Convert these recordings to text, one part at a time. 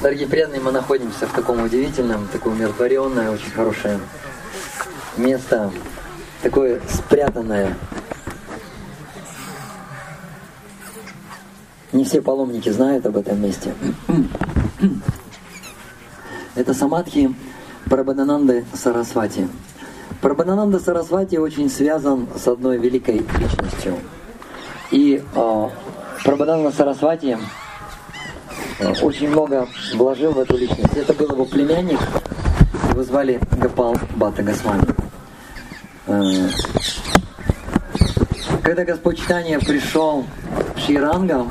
Дорогие преданные, мы находимся в таком удивительном, такое умиротворенное, очень хорошее место, такое спрятанное. Не все паломники знают об этом месте. Это самадхи Прабхадананды Сарасвати. Прабхадананда Сарасвати очень связан с одной великой личностью. И э, Прабхадананда Сарасвати очень много вложил в эту личность. Это был его племянник, его звали Гапал Бата Госвами. Э, когда Господь Читания пришел в Ширангам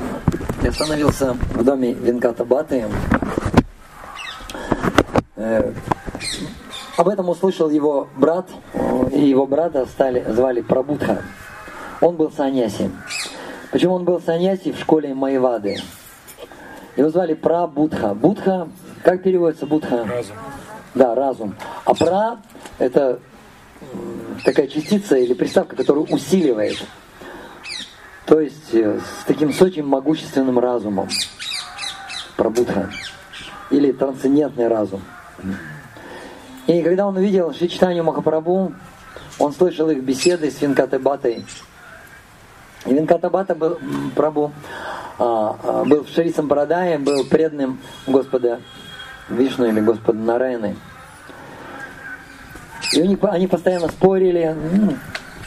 и остановился в доме Венката Баты, э, об этом услышал его брат, и его брата стали, звали Прабудха. Он был саньяси. Почему он был саньяси в школе Майвады? Его звали Пра Будха. Как переводится Будха? Разум. Да, разум. А Пра – это такая частица или приставка, которая усиливает. То есть э, с таким с очень могущественным разумом. Прабудха. Или трансцендентный разум. И когда он увидел Шичтанию Махапрабху, он слышал их беседы с Винкатабатой. И Винкатабата был, Прабу был Шарисом Барадаем, был преданным Господа Вишну или Господа Нарайны. И у них, они постоянно спорили, ну,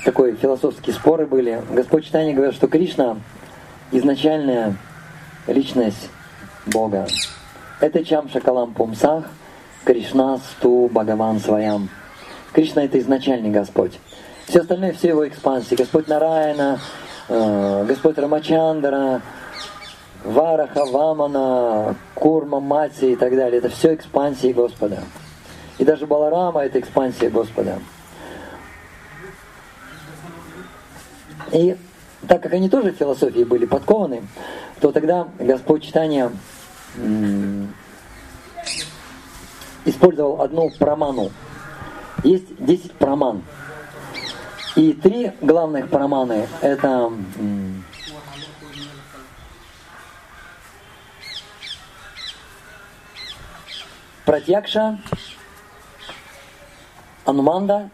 такой философские споры были. Господь Читание говорит, что Кришна изначальная личность Бога. Это Чам Шакалам Пумсах, Кришна Сту Бхагаван Своям. Кришна это изначальный Господь. Все остальное, все его экспансии. Господь Нараяна, э, Господь Рамачандра, Вараха, Вамана, Курма, Мати и так далее. Это все экспансии Господа. И даже Баларама это экспансия Господа. И так как они тоже в философии были подкованы, то тогда Господь читания использовал одну проману. Есть 10 проман. И три главных проманы – это Пратьякша, Ануманда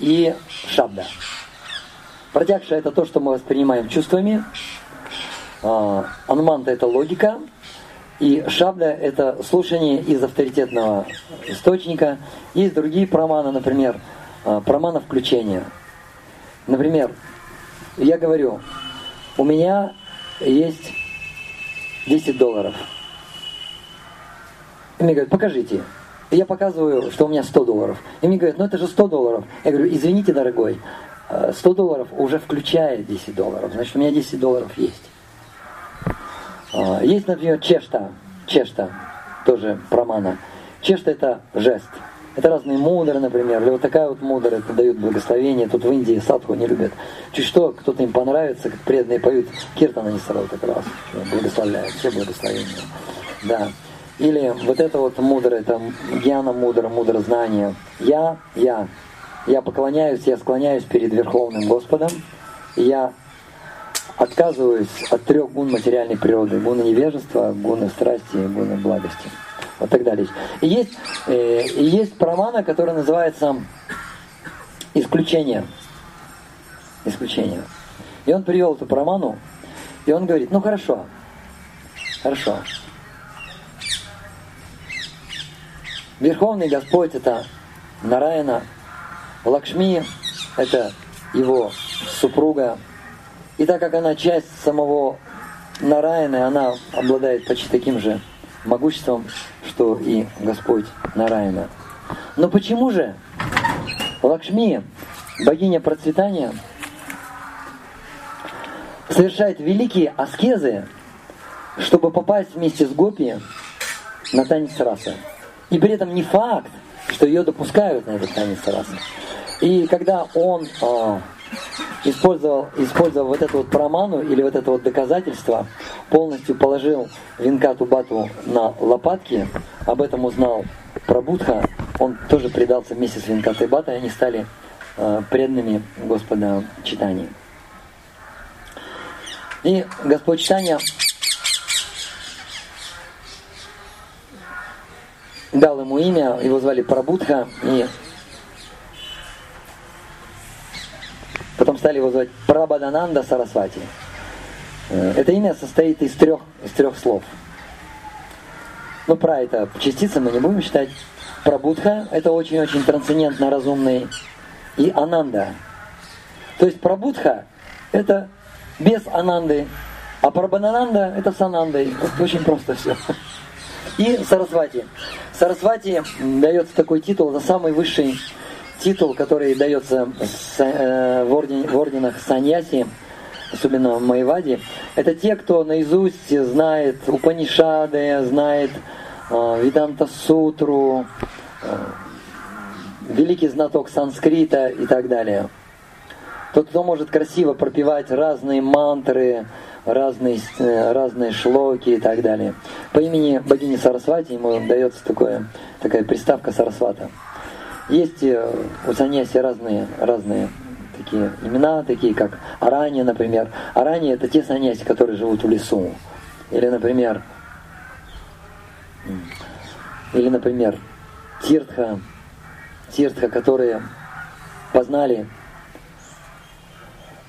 и Шабда. Пратьякша – это то, что мы воспринимаем чувствами. Ануманда – это логика. И Шабда – это слушание из авторитетного источника. Есть другие проманы, например, а, промана включения. Например, я говорю, у меня есть 10 долларов – и мне говорят, покажите. И я показываю, что у меня 100 долларов. И мне говорят, ну это же 100 долларов. Я говорю, извините, дорогой, 100 э, долларов уже включает 10 долларов. Значит, у меня 10 долларов есть. А, есть, например, чешта. Чешта, тоже промана. Чешта это жест. Это разные мудры, например, или вот такая вот мудра, это дают благословение. Тут в Индии садху не любят. Чуть что, кто-то им понравится, как преданные поют, киртана не сразу как раз. Благословляют, все благословения. Да. Или вот это вот мудрое, это гьяна мудро, мудро знание. Я, я. Я поклоняюсь, я склоняюсь перед Верховным Господом. И я отказываюсь от трех гун материальной природы. Гуна невежества, гуна страсти, гуна благости. Вот так далее. И есть, э, и есть промана, которая называется исключение. Исключение. И он привел эту проману, и он говорит, ну хорошо, хорошо, Верховный Господь это Нараяна, Лакшми это его супруга. И так как она часть самого Нараяны, она обладает почти таким же могуществом, что и Господь Нараяна. Но почему же Лакшми, богиня процветания, совершает великие аскезы, чтобы попасть вместе с Гопи на танец раса? И при этом не факт, что ее допускают на этот танец расы. И когда он э, использовал, использовал вот эту вот проману или вот это вот доказательство, полностью положил Винкату Бату на лопатки, об этом узнал Прабудха, он тоже предался вместе с Винкатой Батой, они стали э, преданными Господа Читания. И Господь Читания дал ему имя, его звали Прабудха, и потом стали его звать Прабадананда Сарасвати. Э, это имя состоит из трех, из трех слов. Ну, про это частицы мы не будем считать. Прабудха – это очень-очень трансцендентно разумный. И Ананда. То есть Прабудха – это без Ананды, а Прабанананда – это с Анандой. Очень просто все. И Сарасвати. Сарасвати дается такой титул, это самый высший титул, который дается э, в, орден, в орденах Саньяси, особенно в Майваде. Это те, кто наизусть знает Упанишады, знает э, Виданта Сутру, э, великий знаток санскрита и так далее. Тот, кто может красиво пропевать разные мантры, разные, э, разные шлоки и так далее. По имени богини Сарасвати ему дается такое, такая приставка Сарасвата. Есть э, у саньяси разные, разные такие имена, такие как Арани, например. Арани это те саньяси, которые живут в лесу. Или, например, или, например, Тиртха, Тиртха, которые познали,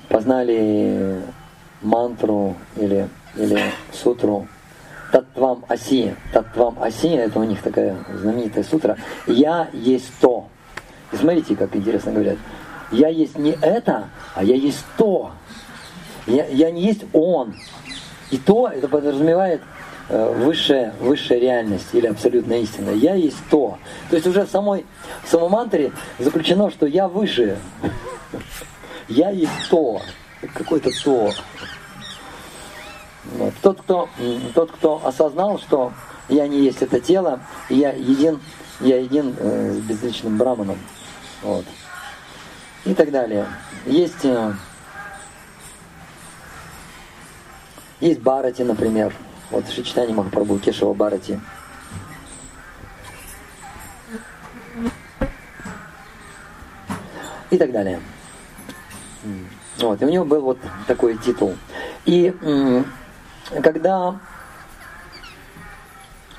познали мантру или, или сутру Татвам Аси. Татвам Аси, это у них такая знаменитая сутра. Я есть то. И смотрите, как интересно говорят. Я есть не это, а я есть то. Я, я не есть он. И то, это подразумевает э, высшая, высшая реальность или абсолютная истина. Я есть то. То есть уже в самой, в самой мантре заключено, что я выше. Я есть то. Какое-то то. Вот. Тот, кто, тот, кто осознал, что я не есть это тело, я един, я един э, с безличным браманом. Вот. И так далее. Есть, э, есть Барати, например. Вот Шичтани Махапрабху, Кешева Барати. И так далее. Вот, и у него был вот такой титул. И когда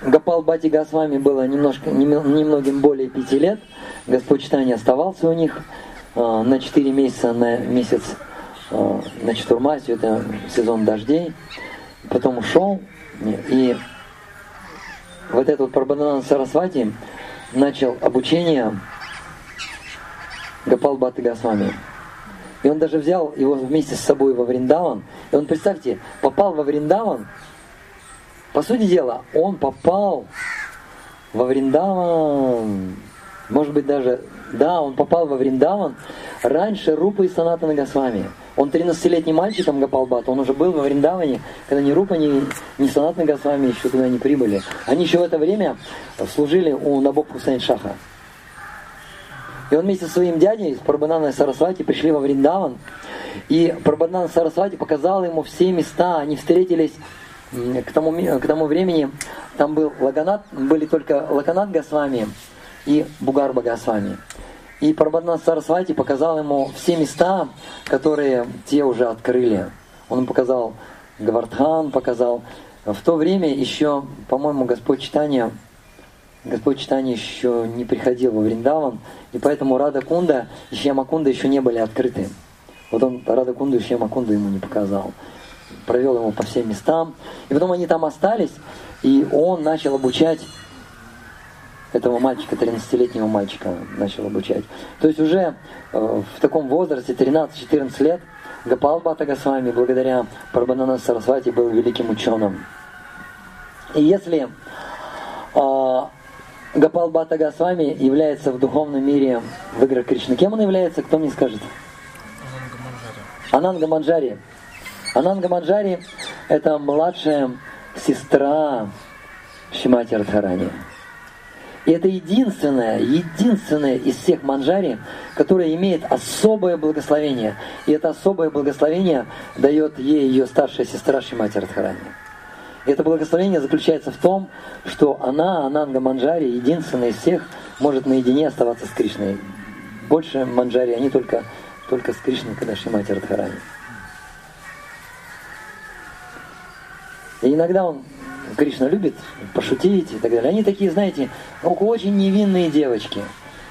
Гапал Бати Госвами было немножко, немногим более пяти лет, Господь Читания оставался у них э, на четыре месяца, на месяц э, на Чатурмасию, это сезон дождей, потом ушел, и вот этот Прабхаданан Сарасвати начал обучение Гапал Баты Госвами. И он даже взял его вместе с собой во Вриндаван. И он, представьте, попал во Вриндаван. По сути дела, он попал во Вриндаван. Может быть даже, да, он попал во Вриндаван раньше Рупы и Санатана Госвами. Он 13-летний мальчик, там Гапалбат, он уже был во Вриндаване, когда ни Рупа, ни, ни Санатана Госвами еще туда не прибыли. Они еще в это время служили у Набок Хусейн Шаха. И он вместе со своим дядей, с Прабханана Сарасвати, пришли во Вриндаван. И Прабханана Сарасвати показал ему все места. Они встретились к тому, к тому времени. Там был Лаганат, были только Лаганат Госвами и Бугарба Госвами. И Прабханана Сарасвати показал ему все места, которые те уже открыли. Он показал Гавардхан, показал. В то время еще, по-моему, Господь Читания Господь Читания еще не приходил во Вриндаван, и поэтому Рада Кунда и Шьямакунда еще не были открыты. Вот он Рада Кунду и Шьямакунду ему не показал. Провел его по всем местам. И потом они там остались, и он начал обучать этого мальчика, 13-летнего мальчика начал обучать. То есть уже э, в таком возрасте, 13-14 лет, Гапал Бхата Госвами, благодаря Прабханана Сарасвати, был великим ученым. И если Гапал Бхата Госвами является в духовном мире в играх Кришны. Кем он является, кто мне скажет? Ананга Манджари. Ананга Манджари – это младшая сестра Шимати Радхарани. И это единственная, единственная из всех манджари, которая имеет особое благословение. И это особое благословение дает ей ее старшая сестра Шимати Радхарани. Это благословение заключается в том, что она, Ананга Манджари, единственная из всех, может наедине оставаться с Кришной. Больше Манджари, они только, только с Кришной, когда Шимати Радхарани. И иногда он Кришна любит пошутить и так далее. Они такие, знаете, очень невинные девочки.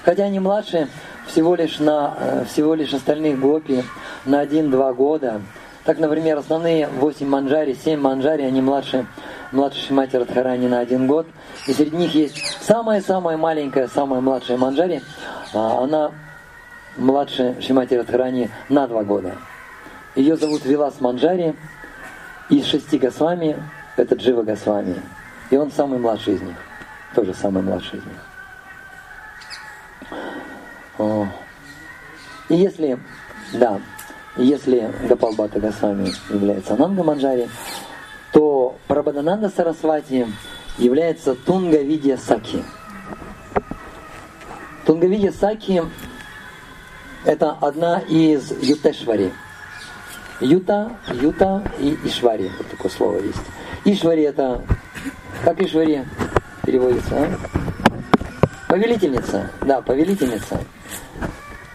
Хотя они младше всего лишь, на, э, всего лишь остальных гопи на 1-2 года. Так, например, основные 8 манджари, 7 манджари, они младше, младше Шимати Радхарани на один год. И среди них есть самая-самая маленькая, самая младшая манджари. А, она младше Шимати Радхарани на 2 года. Ее зовут Вилас Манджари. Из шести Госвами это Джива Госвами. И он самый младший из них. Тоже самый младший из них. И если, да, если Гапалбата Госвами является Ананга Манджари, то Прабхадананда Сарасвати является Тунга Видья Саки. Тунга Видья Саки – это одна из Ютешвари. Юта, Юта и Ишвари. Вот такое слово есть. Ишвари это... Как Ишвари переводится, а? Повелительница. Да, повелительница.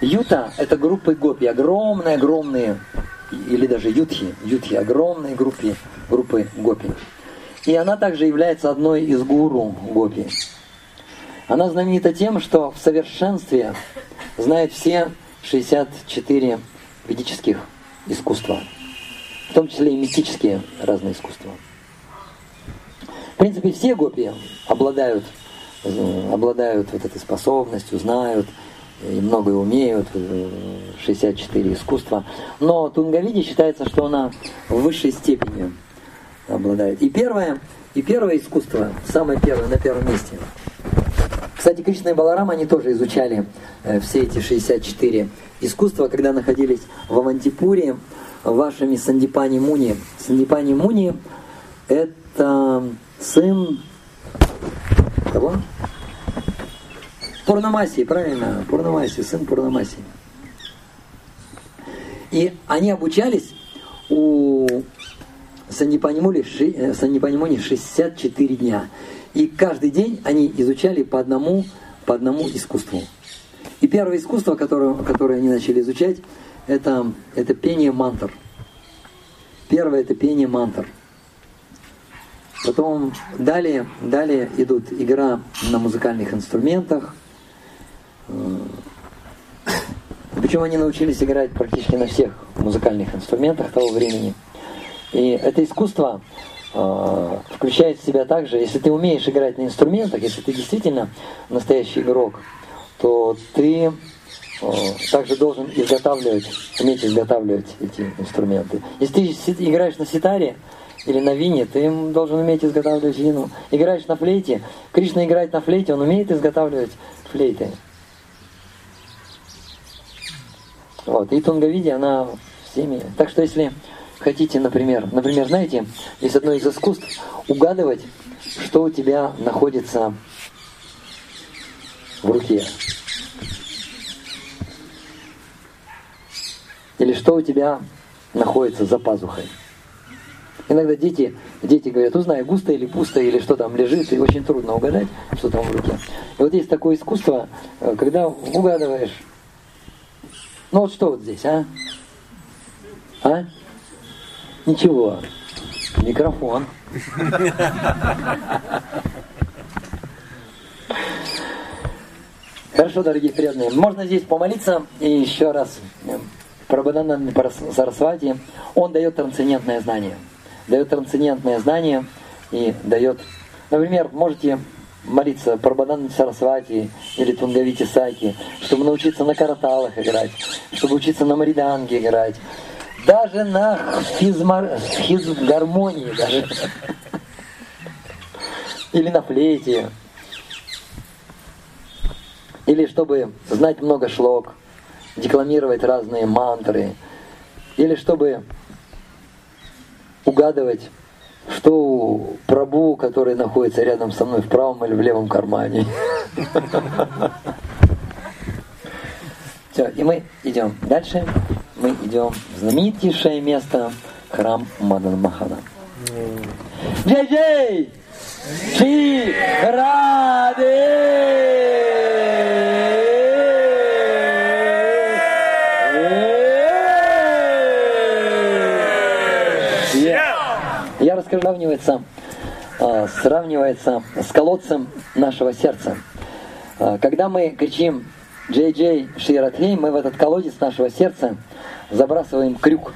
Юта – это группы гопи, огромные-огромные, или даже ютхи, ютхи, огромные группы, группы гопи. И она также является одной из гуру гопи. Она знаменита тем, что в совершенстве знает все 64 ведических искусства, в том числе и мистические разные искусства. В принципе, все гопи обладают, обладают вот этой способностью, знают – и многое умеют, 64 искусства. Но Тунгавиди считается, что она в высшей степени обладает. И первое, и первое искусство, самое первое, на первом месте. Кстати, Кришна и Баларам, они тоже изучали э, все эти 64 искусства, когда находились в Авантипуре, вашими Сандипани Муни. Сандипани Муни – это сын кого? Пурнамаси, правильно, Пурнамаси, сын Пурнамаси. И они обучались у Санипанимуни, э, Санипанимуни 64 дня. И каждый день они изучали по одному, по одному искусству. И первое искусство, которое, которое они начали изучать, это, это пение мантр. Первое это пение мантр. Потом далее, далее идут игра на музыкальных инструментах – причем они научились играть практически на всех музыкальных инструментах того времени. И это искусство э, включает в себя также, если ты умеешь играть на инструментах, если ты действительно настоящий игрок, то ты э, также должен изготавливать, уметь изготавливать эти инструменты. Если ты играешь на ситаре или на вине, ты должен уметь изготавливать вину. Играешь на флейте, Кришна играет на флейте, он умеет изготавливать флейты. Вот. И Тунгавиди, она всеми. Так что если хотите, например, например, знаете, есть одно из искусств угадывать, что у тебя находится в руке. Или что у тебя находится за пазухой. Иногда дети, дети говорят, узнай, густо или пусто, или что там лежит, и очень трудно угадать, что там в руке. И вот есть такое искусство, э, когда угадываешь, ну вот что вот здесь, а? А? Ничего. Микрофон. Хорошо, дорогие преданные. Можно здесь помолиться и еще раз. Прабхадананда Сарасвати, он дает трансцендентное знание. Дает трансцендентное знание и дает... Например, можете молиться Прабхадананда Сарасвати или Тунгавити Саки, чтобы научиться на караталах играть, чтобы учиться на мариданге играть, даже на физмар... физгармонии даже. Или на флейте. Или чтобы знать много шлок, декламировать разные мантры. Или чтобы угадывать что у Прабу, который находится рядом со мной в правом или в левом кармане. Все, и мы идем дальше. Мы идем в знаменитейшее место, храм Мадан Махана. Джей-джей! Ши Раде! Раскрывается а, сравнивается с колодцем нашего сердца. А, когда мы кричим «Джей Джей Ширатхей», мы в этот колодец нашего сердца забрасываем крюк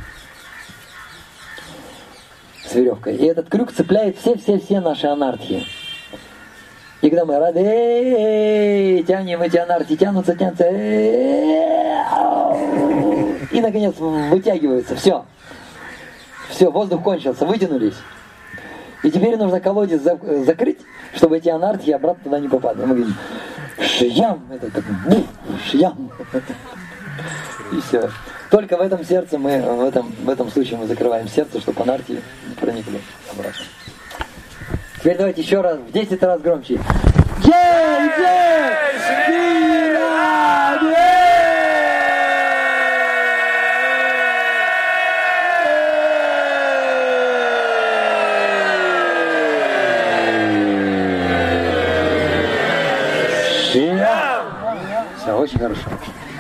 с веревкой. И этот крюк цепляет все-все-все наши анархии. И когда мы рады, тянем эти анархии, тянутся, тянутся, и наконец вытягиваются. Все. Все, воздух кончился, вытянулись. И теперь нужно колодец закрыть, чтобы эти анархии обратно туда не попадали. Мы говорим, шиям, это как буф, шиям. И все. Только в этом сердце мы, в этом, в этом случае мы закрываем сердце, чтобы анархии не проникли обратно. Теперь давайте еще раз, в 10 раз громче. Джей, Джей,